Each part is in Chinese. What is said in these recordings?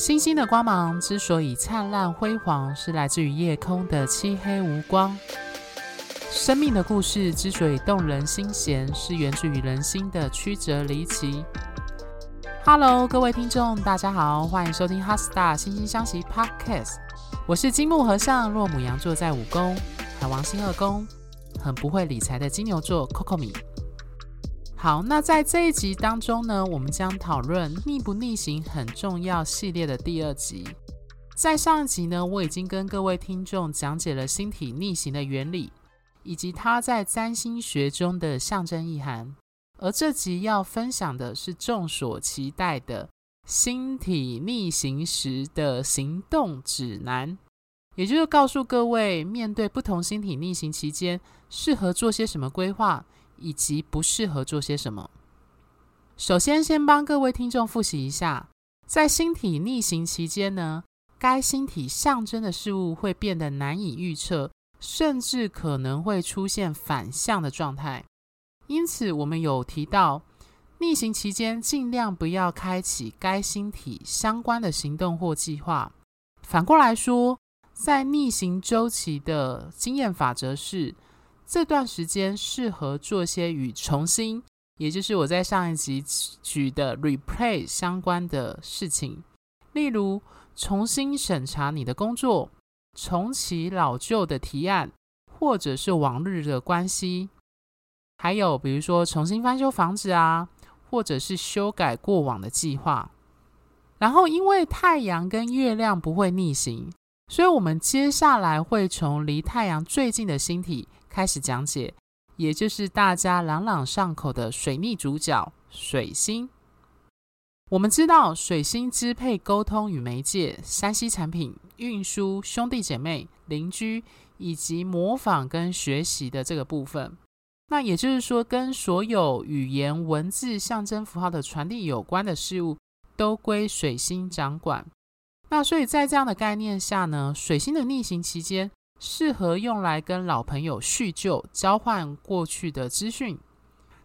星星的光芒之所以灿烂辉煌，是来自于夜空的漆黑无光。生命的故事之所以动人心弦，是源自于人心的曲折离奇。Hello，各位听众，大家好，欢迎收听《HeartStar 心星相惜 Podcast》。我是金木和尚，若母羊座在五宫，海王星二宫，很不会理财的金牛座 Coco 米。好，那在这一集当中呢，我们将讨论逆不逆行很重要系列的第二集。在上一集呢，我已经跟各位听众讲解了星体逆行的原理，以及它在占星学中的象征意涵。而这集要分享的是众所期待的星体逆行时的行动指南，也就是告诉各位，面对不同星体逆行期间，适合做些什么规划。以及不适合做些什么。首先，先帮各位听众复习一下，在星体逆行期间呢，该星体象征的事物会变得难以预测，甚至可能会出现反向的状态。因此，我们有提到，逆行期间尽量不要开启该星体相关的行动或计划。反过来说，在逆行周期的经验法则是，这段时间适合做些与重新，也就是我在上一集举的 replay 相关的事情，例如重新审查你的工作，重启老旧的提案，或者是往日的关系，还有比如说重新翻修房子啊，或者是修改过往的计划。然后，因为太阳跟月亮不会逆行，所以我们接下来会从离太阳最近的星体。开始讲解，也就是大家朗朗上口的水逆主角水星。我们知道，水星支配沟通与媒介、山西产品、运输、兄弟姐妹、邻居以及模仿跟学习的这个部分。那也就是说，跟所有语言、文字、象征符号的传递有关的事物，都归水星掌管。那所以在这样的概念下呢，水星的逆行期间，适合用来跟老朋友叙旧、交换过去的资讯、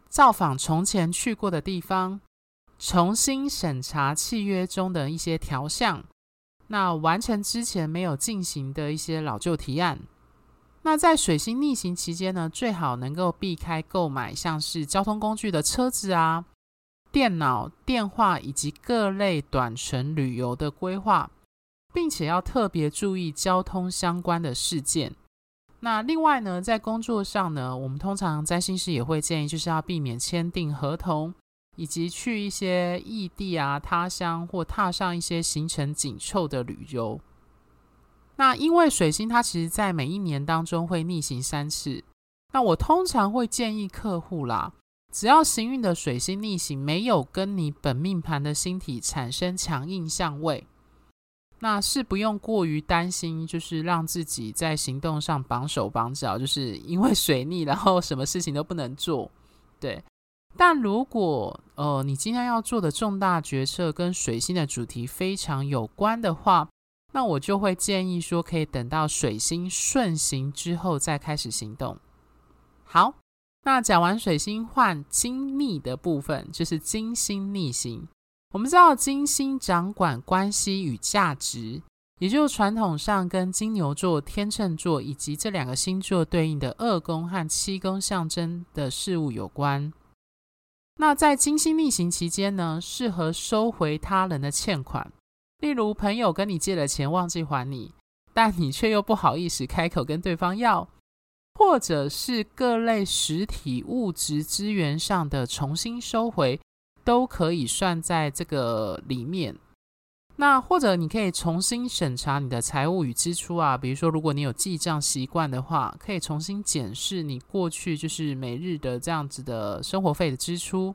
造访从前去过的地方、重新审查契约中的一些条项，那完成之前没有进行的一些老旧提案。那在水星逆行期间呢，最好能够避开购买像是交通工具的车子啊、电脑、电话以及各类短程旅游的规划。并且要特别注意交通相关的事件。那另外呢，在工作上呢，我们通常占星师也会建议，就是要避免签订合同，以及去一些异地啊、他乡或踏上一些行程紧凑的旅游。那因为水星它其实在每一年当中会逆行三次，那我通常会建议客户啦，只要行运的水星逆行没有跟你本命盘的星体产生强硬相位。那是不用过于担心，就是让自己在行动上绑手绑脚，就是因为水逆，然后什么事情都不能做。对，但如果呃你今天要做的重大决策跟水星的主题非常有关的话，那我就会建议说，可以等到水星顺行之后再开始行动。好，那讲完水星换金逆的部分，就是金星逆行。我们知道金星掌管关系与价值，也就是传统上跟金牛座、天秤座以及这两个星座对应的二宫和七宫象征的事物有关。那在金星逆行期间呢，适合收回他人的欠款，例如朋友跟你借了钱忘记还你，但你却又不好意思开口跟对方要，或者是各类实体物质资源上的重新收回。都可以算在这个里面。那或者你可以重新审查你的财务与支出啊，比如说如果你有记账习惯的话，可以重新检视你过去就是每日的这样子的生活费的支出。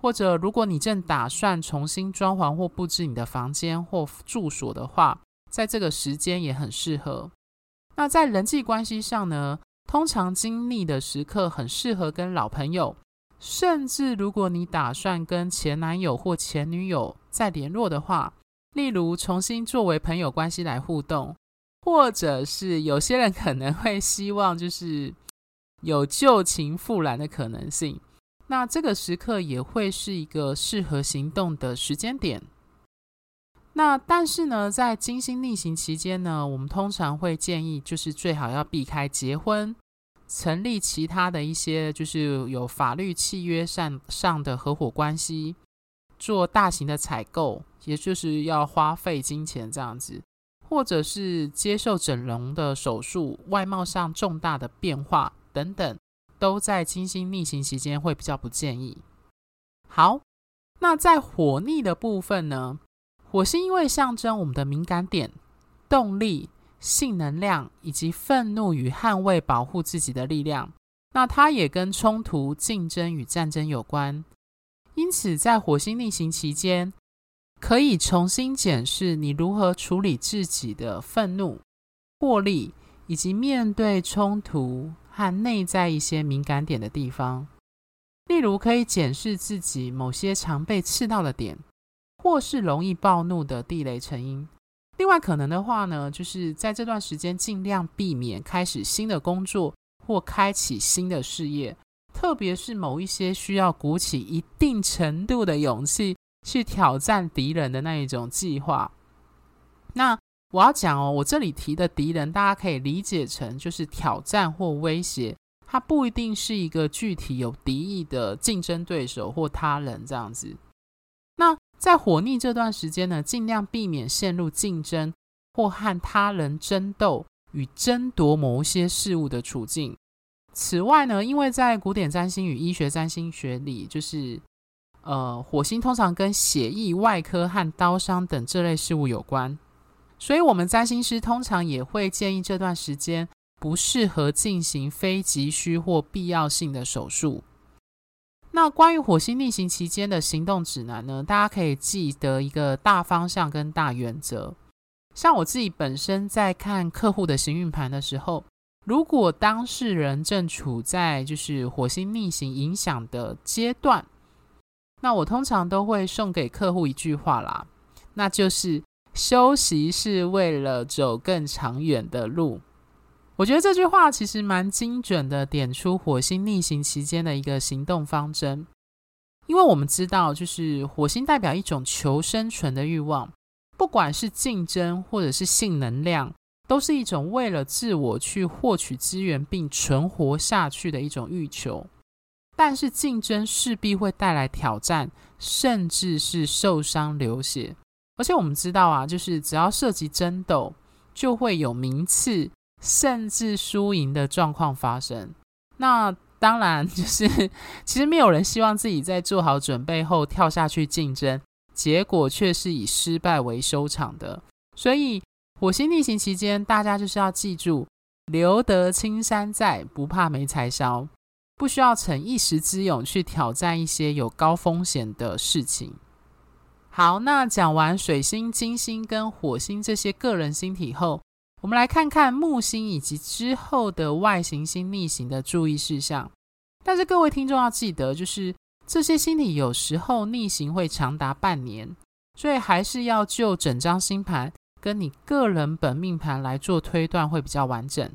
或者如果你正打算重新装潢或布置你的房间或住所的话，在这个时间也很适合。那在人际关系上呢，通常经历的时刻很适合跟老朋友。甚至，如果你打算跟前男友或前女友再联络的话，例如重新作为朋友关系来互动，或者是有些人可能会希望就是有旧情复燃的可能性，那这个时刻也会是一个适合行动的时间点。那但是呢，在金星逆行期间呢，我们通常会建议，就是最好要避开结婚、成立其他的一些就是有法律契约上上的合伙关系，做大型的采购，也就是要花费金钱这样子。或者是接受整容的手术、外貌上重大的变化等等，都在金星逆行期间会比较不建议。好，那在火逆的部分呢？火星因为象征我们的敏感点、动力、性能量以及愤怒与捍卫、保护自己的力量，那它也跟冲突、竞争与战争有关。因此，在火星逆行期间，可以重新检视你如何处理自己的愤怒、获利，以及面对冲突和内在一些敏感点的地方。例如，可以检视自己某些常被刺到的点，或是容易暴怒的地雷成因。另外，可能的话呢，就是在这段时间尽量避免开始新的工作或开启新的事业，特别是某一些需要鼓起一定程度的勇气。去挑战敌人的那一种计划。那我要讲哦，我这里提的敌人，大家可以理解成就是挑战或威胁，它不一定是一个具体有敌意的竞争对手或他人这样子。那在火逆这段时间呢，尽量避免陷入竞争或和他人争斗与争夺某些事物的处境。此外呢，因为在古典占星与医学占星学里，就是。呃，火星通常跟血液、外科和刀伤等这类事物有关，所以我们占星师通常也会建议这段时间不适合进行非急需或必要性的手术。那关于火星逆行期间的行动指南呢？大家可以记得一个大方向跟大原则。像我自己本身在看客户的行运盘的时候，如果当事人正处在就是火星逆行影响的阶段。那我通常都会送给客户一句话啦，那就是休息是为了走更长远的路。我觉得这句话其实蛮精准的，点出火星逆行期间的一个行动方针。因为我们知道，就是火星代表一种求生存的欲望，不管是竞争或者是性能量，都是一种为了自我去获取资源并存活下去的一种欲求。但是竞争势必会带来挑战，甚至是受伤流血。而且我们知道啊，就是只要涉及争斗，就会有名次，甚至输赢的状况发生。那当然 就是，其实没有人希望自己在做好准备后跳下去竞争，结果却是以失败为收场的。所以火星逆行期间，大家就是要记住，留得青山在，不怕没柴烧。不需要逞一时之勇去挑战一些有高风险的事情。好，那讲完水星、金星跟火星这些个人星体后，我们来看看木星以及之后的外行星逆行的注意事项。但是各位听众要记得，就是这些星体有时候逆行会长达半年，所以还是要就整张星盘跟你个人本命盘来做推断会比较完整。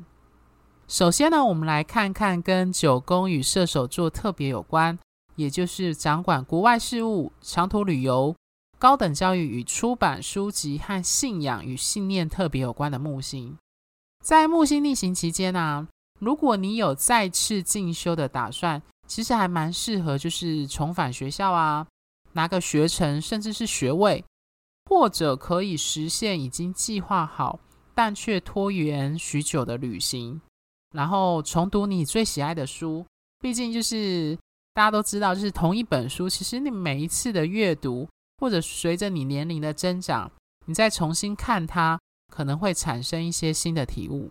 首先呢，我们来看看跟九宫与射手座特别有关，也就是掌管国外事务、长途旅游、高等教育与出版书籍和信仰与信念特别有关的木星。在木星逆行期间呢、如果你有再次进修的打算，其实还蛮适合，就是重返学校啊，拿个学程甚至是学位，或者可以实现已经计划好但却拖延许久的旅行。然后重读你最喜爱的书，毕竟就是大家都知道，就是同一本书，其实你每一次的阅读，或者随着你年龄的增长，你再重新看它，可能会产生一些新的体悟。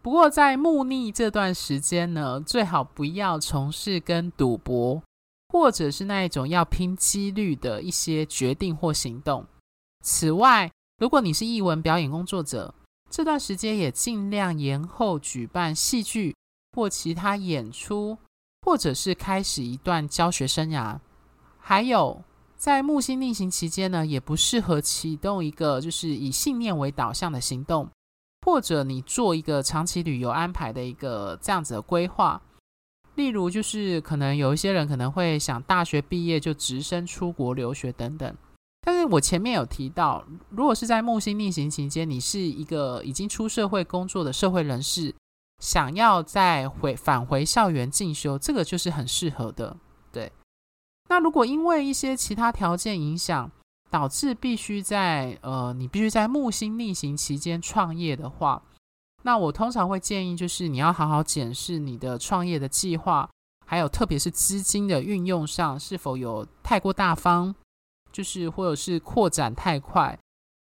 不过在木逆这段时间呢，最好不要从事跟赌博，或者是那一种要拼几率的一些决定或行动。此外，如果你是艺文表演工作者，这段时间也尽量延后举办戏剧或其他演出，或者是开始一段教学生涯。还有，在木星逆行期间呢，也不适合启动一个就是以信念为导向的行动，或者你做一个长期旅游安排的一个这样子的规划。例如，就是可能有一些人可能会想大学毕业就直升出国留学等等。但是我前面有提到，如果是在木星逆行期间，你是一个已经出社会工作的社会人士，想要再回返回校园进修，这个就是很适合的。那如果因为一些其他条件影响，导致必须在呃，你必须在木星逆行期间创业的话，那我通常会建议，就是你要好好检视你的创业的计划，还有特别是资金的运用上是否有太过大方。就是或者是扩展太快，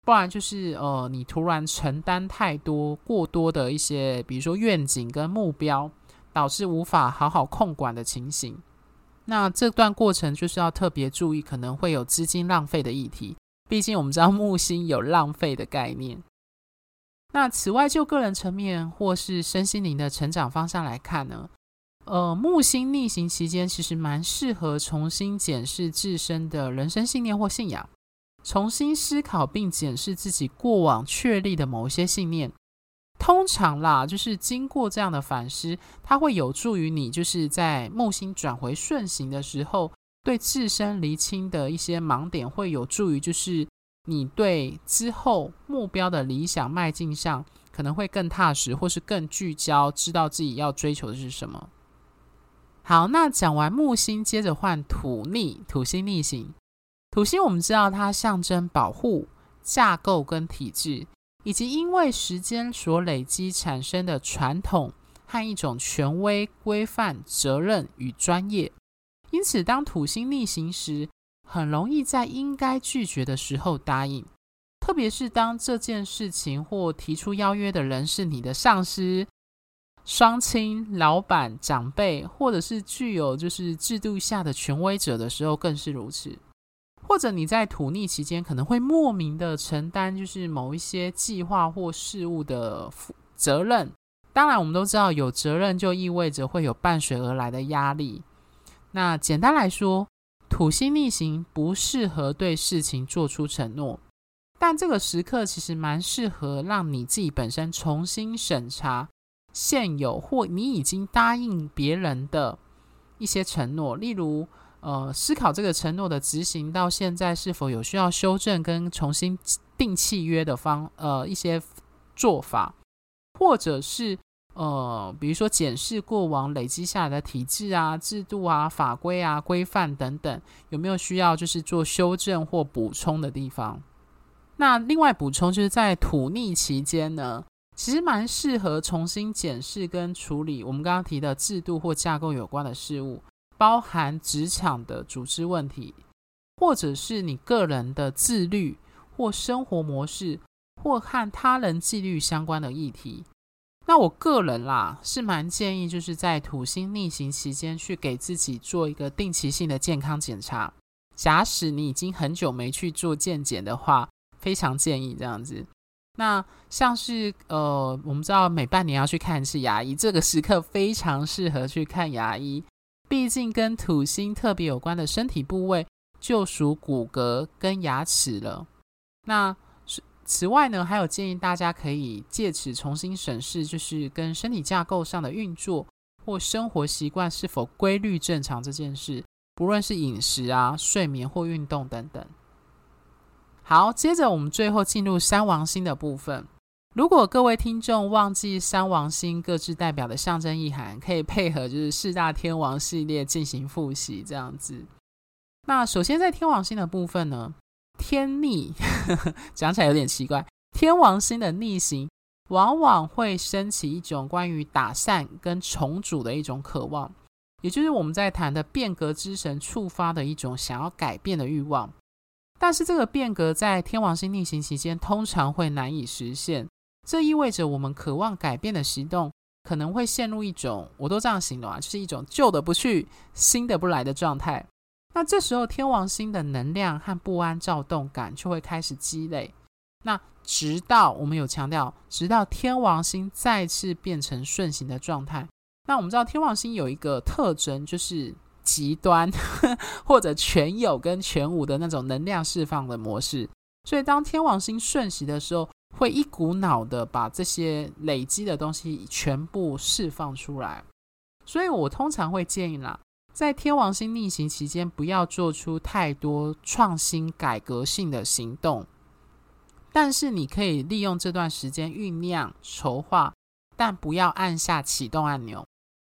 不然就是呃，你突然承担太多、过多的一些，比如说愿景跟目标，导致无法好好控管的情形。那这段过程就是要特别注意，可能会有资金浪费的议题。毕竟我们知道木星有浪费的概念。那此外，就个人层面或是身心灵的成长方向来看呢？呃，木星逆行期间其实蛮适合重新检视自身的人生信念或信仰，重新思考并检视自己过往确立的某一些信念。通常啦，就是经过这样的反思，它会有助于你，就是在木星转回顺行的时候，对自身厘清的一些盲点，会有助于就是你对之后目标的理想迈进上，可能会更踏实，或是更聚焦，知道自己要追求的是什么。好，那讲完木星，接着换土逆，土星逆行。土星我们知道它象征保护、架构跟体制，以及因为时间所累积产生的传统和一种权威、规范、责任与专业。因此，当土星逆行时，很容易在应该拒绝的时候答应，特别是当这件事情或提出邀约的人是你的上司。双亲、老板、长辈，或者是具有就是制度下的权威者的时候，更是如此。或者你在土逆期间，可能会莫名的承担就是某一些计划或事物的责任。当然，我们都知道有责任就意味着会有伴随而来的压力。那简单来说，土星逆行不适合对事情做出承诺，但这个时刻其实蛮适合让你自己本身重新审查。现有或你已经答应别人的一些承诺，例如，呃，思考这个承诺的执行到现在是否有需要修正跟重新订契约的方，呃，一些做法，或者是呃，比如说检视过往累积下来的体制啊、制度啊、法规啊、规范等等，有没有需要就是做修正或补充的地方？那另外补充就是在土逆期间呢。其实蛮适合重新检视跟处理我们刚刚提的制度或架构有关的事物，包含职场的组织问题，或者是你个人的自律或生活模式，或和他人纪律相关的议题。那我个人啦是蛮建议，就是在土星逆行期间去给自己做一个定期性的健康检查。假使你已经很久没去做健检的话，非常建议这样子。那像是呃，我们知道每半年要去看一次牙医，这个时刻非常适合去看牙医。毕竟跟土星特别有关的身体部位就属骨骼跟牙齿了。那此外呢，还有建议大家可以借此重新审视，就是跟身体架构上的运作或生活习惯是否规律正常这件事，不论是饮食啊、睡眠或运动等等。好，接着我们最后进入三王星的部分。如果各位听众忘记三王星各自代表的象征意涵，可以配合就是四大天王系列进行复习，这样子。那首先在天王星的部分呢，天逆呵呵 讲起来有点奇怪，天王星的逆行往往会升起一种关于打散跟重组的一种渴望，也就是我们在谈的变革之神触发的一种想要改变的欲望。但是这个变革在天王星逆行期间通常会难以实现，这意味着我们渴望改变的行动可能会陷入一种，我都这样形容啊，就是一种旧的不去、新的不来的状态。那这时候天王星的能量和不安躁动感就会开始积累。那直到我们有强调，直到天王星再次变成顺行的状态。那我们知道天王星有一个特征就是。极端 或者全有跟全无的那种能量释放的模式，所以当天王星顺行的时候，会一股脑的把这些累积的东西全部释放出来。所以我通常会建议啦，在天王星逆行期间，不要做出太多创新改革性的行动，但是你可以利用这段时间酝酿筹划，但不要按下启动按钮，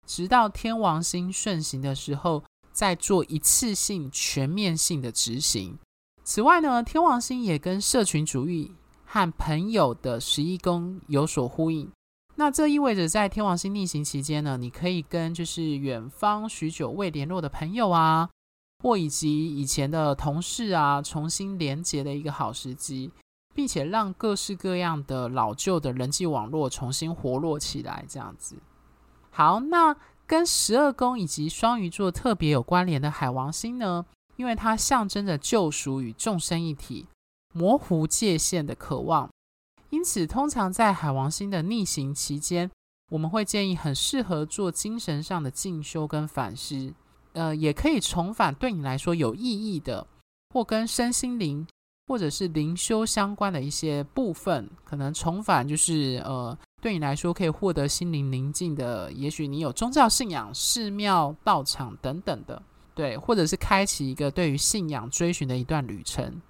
直到天王星顺行的时候再做一次性全面性的执行。此外呢，天王星也跟社群主义和朋友的十一宫有所呼应。那这意味着，在天王星逆行期间呢，你可以跟就是远方许久未联络的朋友啊，或以及以前的同事啊，重新连结的一个好时机，并且让各式各样的老旧的人际网络重新活络起来。这样子，好，那跟十二宫以及双鱼座特别有关联的海王星呢，因为它象征着救赎与众生一体、模糊界限的渴望。因此，通常在海王星的逆行期间，我们会建议很适合做精神上的进修跟反思，呃，也可以重返对你来说有意义的，或跟身心灵或者是灵修相关的一些部分，可能重返就是呃，对你来说可以获得心灵宁静的，也许你有宗教信仰、寺庙、道场等等的，对，或者是开启一个对于信仰追寻的一段旅程。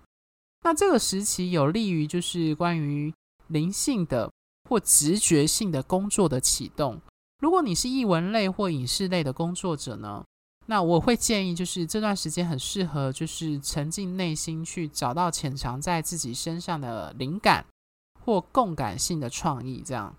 那这个时期有利于就是关于。灵性的或直觉性的工作的启动，如果你是译文类或影视类的工作者呢，那我会建议就是这段时间很适合，就是沉浸内心去找到潜藏在自己身上的灵感或共感性的创意。这样。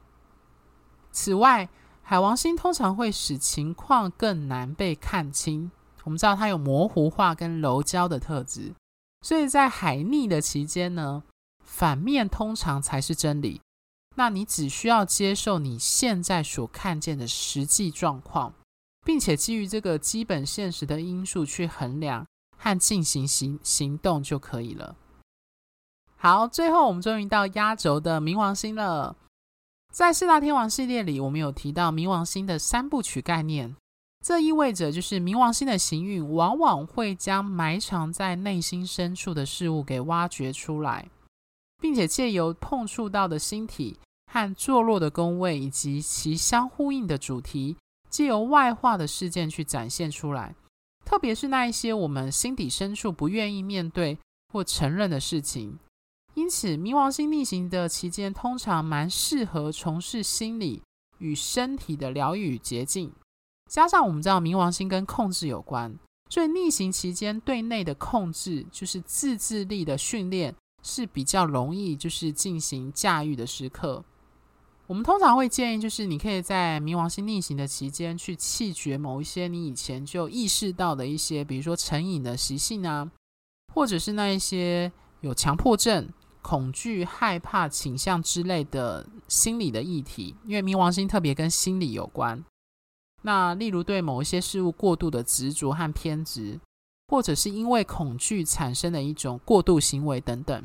此外，海王星通常会使情况更难被看清。我们知道它有模糊化跟柔焦的特质，所以在海逆的期间呢。反面通常才是真理，那你只需要接受你现在所看见的实际状况，并且基于这个基本现实的因素去衡量和进行行行动就可以了。好，最后我们终于到压轴的冥王星了。在四大天王系列里，我们有提到冥王星的三部曲概念，这意味着就是冥王星的行运往往会将埋藏在内心深处的事物给挖掘出来。并且借由碰触到的星体和坐落的宫位，以及其相呼应的主题，借由外化的事件去展现出来。特别是那一些我们心底深处不愿意面对或承认的事情。因此，冥王星逆行的期间，通常蛮适合从事心理与身体的疗愈捷径。加上我们知道冥王星跟控制有关，所以逆行期间对内的控制就是自制力的训练。是比较容易，就是进行驾驭的时刻。我们通常会建议，就是你可以在冥王星逆行的期间，去弃绝某一些你以前就意识到的一些，比如说成瘾的习性啊，或者是那一些有强迫症、恐惧、害怕倾向之类的心理的议题。因为冥王星特别跟心理有关。那例如对某一些事物过度的执着和偏执。或者是因为恐惧产生的一种过度行为等等。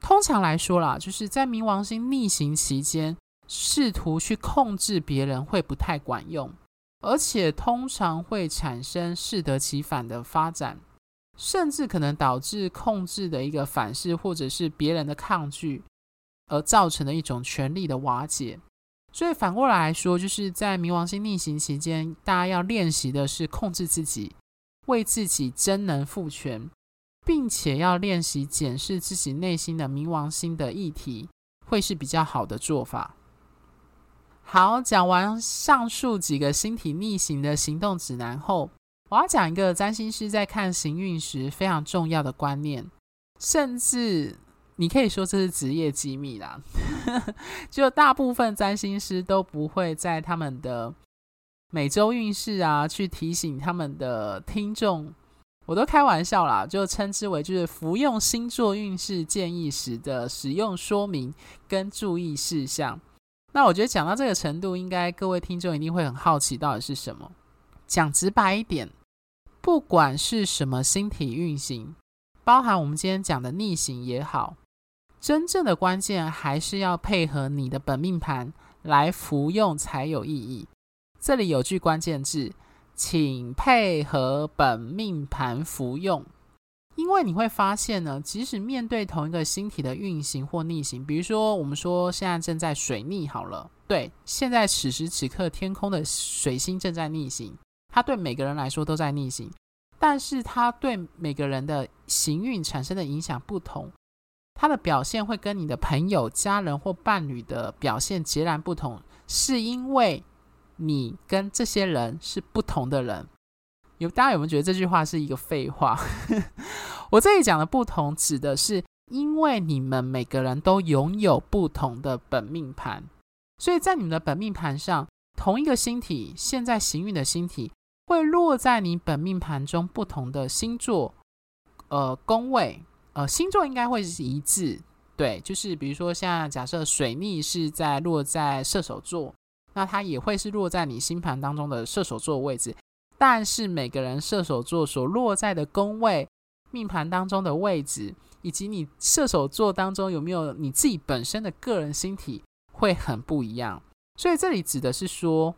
通常来说啦，就是在冥王星逆行期间，试图去控制别人会不太管用，而且通常会产生适得其反的发展，甚至可能导致控制的一个反噬，或者是别人的抗拒，而造成的一种权力的瓦解。所以反过来说，就是在冥王星逆行期间，大家要练习的是控制自己。为自己真能赋权，并且要练习检视自己内心的冥王星的议题，会是比较好的做法。好，讲完上述几个星体逆行的行动指南后，我要讲一个占星师在看行运时非常重要的观念，甚至你可以说这是职业机密啦。就大部分占星师都不会在他们的。每周运势啊，去提醒他们的听众，我都开玩笑啦，就称之为就是服用星座运势建议时的使用说明跟注意事项。那我觉得讲到这个程度，应该各位听众一定会很好奇到底是什么。讲直白一点，不管是什么星体运行，包含我们今天讲的逆行也好，真正的关键还是要配合你的本命盘来服用才有意义。这里有句关键字，请配合本命盘服用，因为你会发现呢，即使面对同一个星体的运行或逆行，比如说我们说现在正在水逆好了，对，现在此时此刻天空的水星正在逆行，它对每个人来说都在逆行，但是它对每个人的行运产生的影响不同，他的表现会跟你的朋友、家人或伴侣的表现截然不同，是因为你跟这些人是不同的人。有大家有没有觉得这句话是一个废话？我这里讲的不同，指的是因为你们每个人都拥有不同的本命盘，所以在你们的本命盘上，同一个星体现在行运的星体会落在你本命盘中不同的星座，呃，宫位，呃，星座应该会是一致。对，就是比如说像假设水逆是在落在射手座，那它也会是落在你星盘当中的射手座位置。但是每个人射手座所落在的宫位、命盘当中的位置，以及你射手座当中有没有你自己本身的个人星体，会很不一样。所以这里指的是说，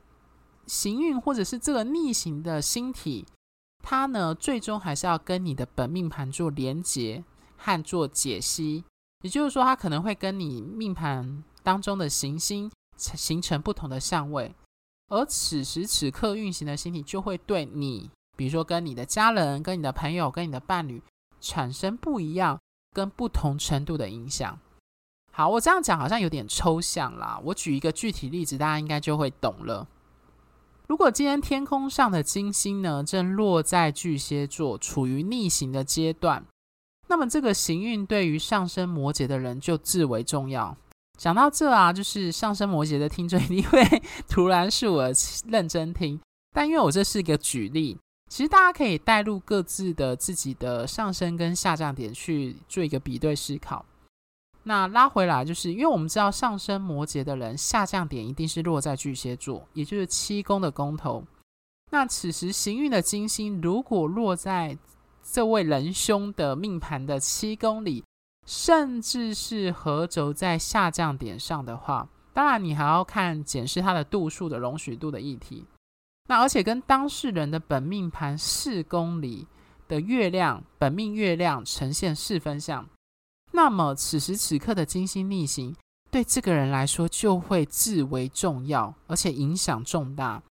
行运或者是这个逆行的星体，它呢最终还是要跟你的本命盘做连接和做解析。也就是说，它可能会跟你命盘当中的行星形成不同的相位。而此时此刻运行的星体就会对你，比如说跟你的家人、跟你的朋友、跟你的伴侣产生不一样、跟不同程度的影响。好，我这样讲好像有点抽象啦。我举一个具体例子，大家应该就会懂了。如果今天天空上的金星呢，正落在巨蟹座，处于逆行的阶段，那么这个行运对于上升摩羯的人就至为重要。讲到这啊，就是上升摩羯的听众一定会 突然是我认真听，但因为我这是一个举例，其实大家可以带入各自的自己的上升跟下降点去做一个比对思考。那拉回来，就是因为我们知道上升摩羯的人下降点一定是落在巨蟹座，也就是七宫的宫头。那此时行运的金星如果落在这位仁兄的命盘的七公里。甚至是合轴在下降点上的话，当然你还要看检视它的度数的容许度的议题。那而且跟当事人的本命盘四公里的月亮本命月亮呈现四分相，那么此时此刻的金星逆行对这个人来说就会至为重要，而且影响重大。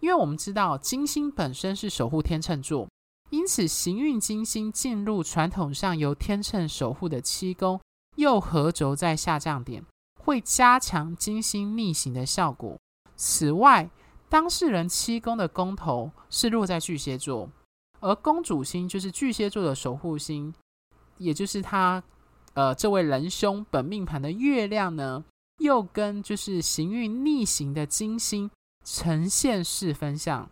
因为我们知道金星本身是守护天秤座。因此，行运金星进入传统上由天秤守护的七宫，又合轴在下降点，会加强金星逆行的效果。此外，当事人七宫的宫头是落在巨蟹座，而宫主星就是巨蟹座的守护星，也就是他，呃，这位仁兄本命盘的月亮呢，又跟就是行运逆行的金星呈现四分相。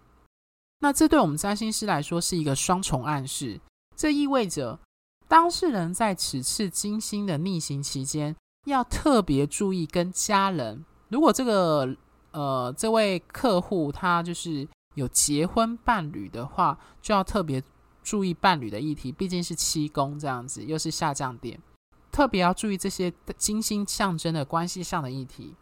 那这对我们占星师来说是一个双重暗示，这意味着当事人在此次金星的逆行期间，要特别注意跟家人。如果这个呃这位客户他就是有结婚伴侣的话，就要特别注意伴侣的议题，毕竟是七宫这样子，又是下降点，特别要注意这些金星象征的关系上的议题。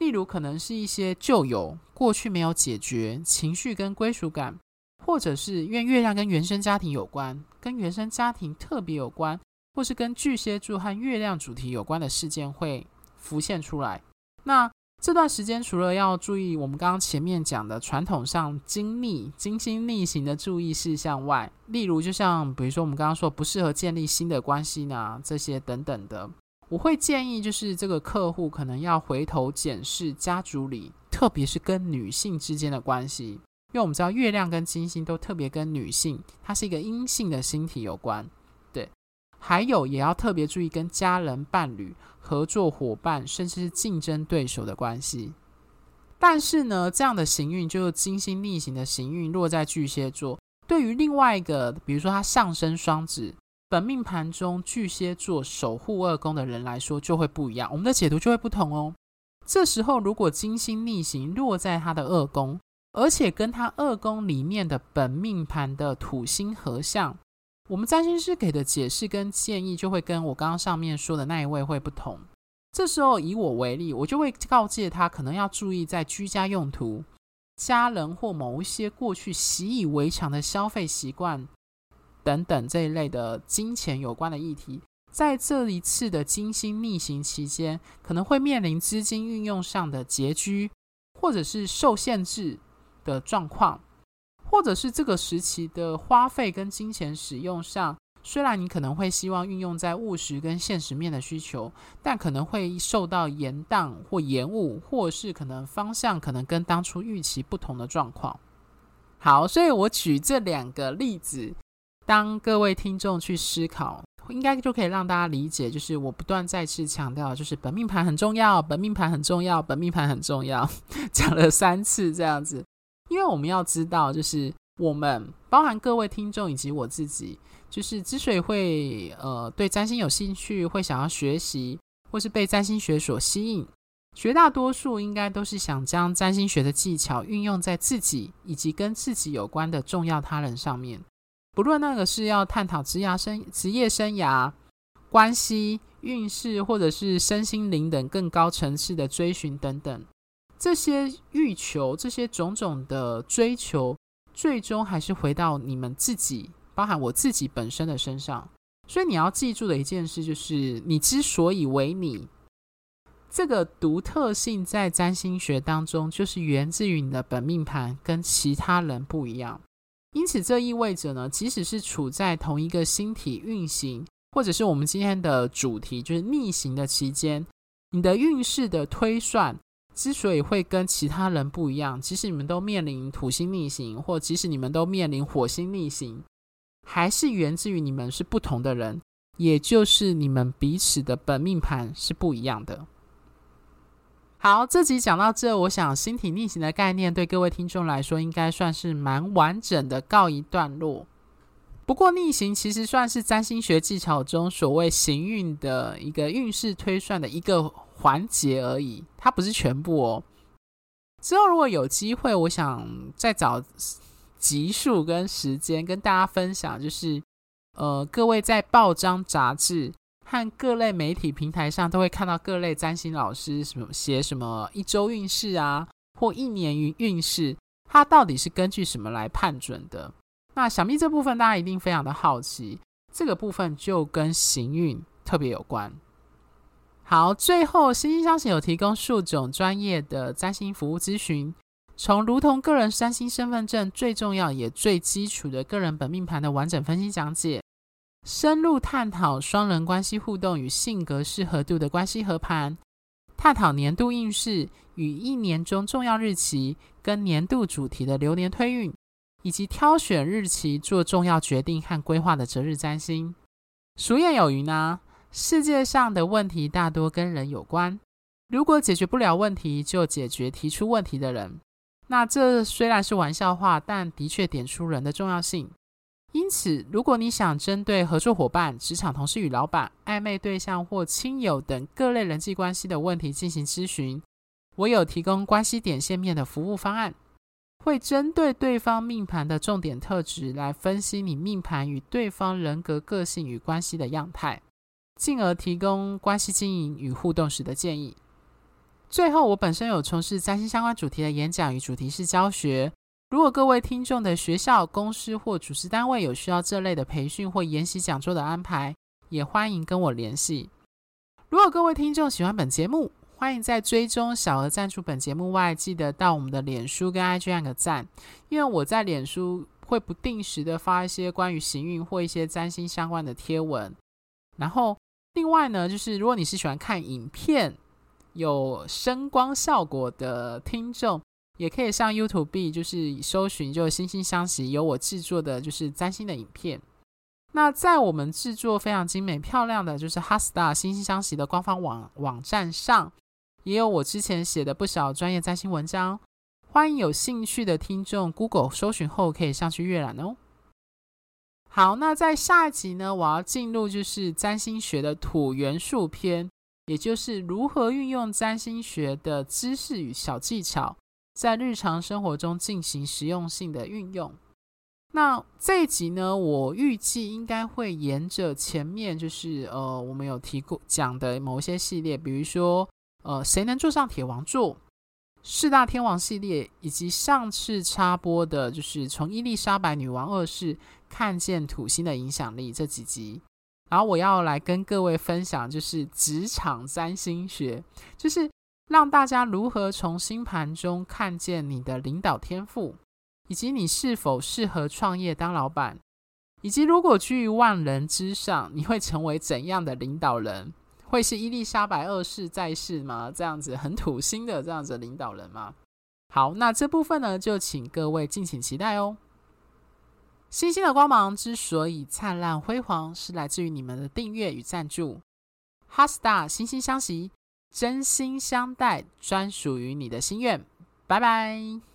例如，可能是一些旧友过去没有解决情绪跟归属感，或者是因为月亮跟原生家庭有关，跟原生家庭特别有关，或是跟巨蟹座和月亮主题有关的事件会浮现出来。那这段时间除了要注意我们刚刚前面讲的传统上金逆、金星逆行的注意事项外，例如就像比如说我们刚刚说不适合建立新的关系呢，这些等等的。我会建议，就是这个客户可能要回头检视家族里，特别是跟女性之间的关系，因为我们知道月亮跟金星都特别跟女性，它是一个阴性的星体有关。对，还有也要特别注意跟家人、伴侣、合作伙伴，甚至是竞争对手的关系。但是呢，这样的行运就是金星逆行的行运落在巨蟹座，对于另外一个，比如说他上升双子。本命盘中巨蟹座守护二宫的人来说就会不一样，我们的解读就会不同哦。这时候如果金星逆行落在他的二宫，而且跟他二宫里面的本命盘的土星合相，我们占星师给的解释跟建议就会跟我刚刚上面说的那一位会不同。这时候以我为例，我就会告诫他可能要注意在居家用途、家人或某一些过去习以为常的消费习惯。等等这一类的金钱有关的议题，在这一次的金星逆行期间，可能会面临资金运用上的拮据，或者是受限制的状况，或者是这个时期的花费跟金钱使用上，虽然你可能会希望运用在务实跟现实面的需求，但可能会受到延宕或延误，或是可能方向可能跟当初预期不同的状况。好，所以我举这两个例子，当各位听众去思考，应该就可以让大家理解，就是我不断再次强调，就是本命盘很重要，本命盘很重要，本命盘很重要，讲了三次这样子。因为我们要知道，就是我们包含各位听众以及我自己，就是之所以会呃对占星有兴趣，会想要学习，或是被占星学所吸引，绝大多数应该都是想将占星学的技巧运用在自己以及跟自己有关的重要他人上面。不论那个是要探讨职业生职业生涯、关系、运势，或者是身心灵等更高层次的追寻等等。这些欲求，这些种种的追求，最终还是回到你们自己，包含我自己本身的身上。所以你要记住的一件事，就是你之所以为你，这个独特性在占星学当中，就是源自于你的本命盘跟其他人不一样。因此，这意味着呢，即使是处在同一个星体运行，或者是我们今天的主题就是逆行的期间，你的运势的推算。之所以会跟其他人不一样，即使你们都面临土星逆行，或即使你们都面临火星逆行，还是源自于你们是不同的人，也就是你们彼此的本命盘是不一样的。好，这集讲到这，我想星体逆行的概念对各位听众来说，应该算是蛮完整的告一段落。不过逆行其实算是占星学技巧中所谓行运的一个运势推算的一个。环节而已，它不是全部哦。之后如果有机会，我想再找集数跟时间跟大家分享，就是呃，各位在报章杂志和各类媒体平台上都会看到各类占星老师什么写什么一周运势啊，或一年运运势，它到底是根据什么来判准的？那想必这部分大家一定非常的好奇，这个部分就跟行运特别有关。好，最后星星相惜有提供数种专业的占星服务咨询，从如同个人占星身份证最重要也最基础的个人本命盘的完整分析讲解，深入探讨双人关系互动与性格适合度的关系合盘，探讨年度运势与一年中重要日期跟年度主题的流年推运，以及挑选日期做重要决定和规划的择日占星。俗谚有云呢。世界上的问题大多跟人有关，如果解决不了问题，就解决提出问题的人。那这虽然是玩笑话，但的确点出人的重要性。因此，如果你想针对合作伙伴、职场同事与老板、暧昧对象或亲友等各类人际关系的问题进行咨询，我有提供关系点线面的服务方案，会针对对方命盘的重点特质来分析你命盘与对方人格个性与关系的样态。进而提供关系经营与互动时的建议。最后，我本身有从事占星相关主题的演讲与主题式教学。如果各位听众的学校、公司或主持单位有需要这类的培训或研习讲座的安排，也欢迎跟我联系。如果各位听众喜欢本节目，欢迎在追踪小额赞助本节目外，记得到我们的脸书跟 IG 按个赞，因为我在脸书会不定时的发一些关于行运或一些占星相关的贴文，然后。另外呢，就是如果你是喜欢看影片、有声光效果的听众，也可以上 YouTube，就是搜寻就星星相惜，有我制作的就是占星的影片。那在我们制作非常精美漂亮的就是 HeartStar 星星相惜的官方网网站上，也有我之前写的不少专业占星文章，欢迎有兴趣的听众 Google 搜寻后可以上去阅览哦。好，那在下一集呢，我要进入就是占星学的土元素篇，也就是如何运用占星学的知识与小技巧，在日常生活中进行实用性的运用。那这一集呢，我预计应该会沿着前面就是呃，我们有提过讲的某一些系列，比如说呃，谁能坐上铁王座？四大天王系列，以及上次插播的，就是从伊丽莎白女王二世看见土星的影响力这几集，然后我要来跟各位分享，就是职场占星学，就是让大家如何从星盘中看见你的领导天赋，以及你是否适合创业当老板，以及如果居于万人之上，你会成为怎样的领导人？会是伊丽莎白二世在世吗？这样子很土星的这样子领导人吗？好，那这部分呢，就请各位敬请期待哦。星星的光芒之所以灿烂辉煌，是来自于你们的订阅与赞助。HeartStar 心心相惜，真心相待，专属于你的心愿。拜拜。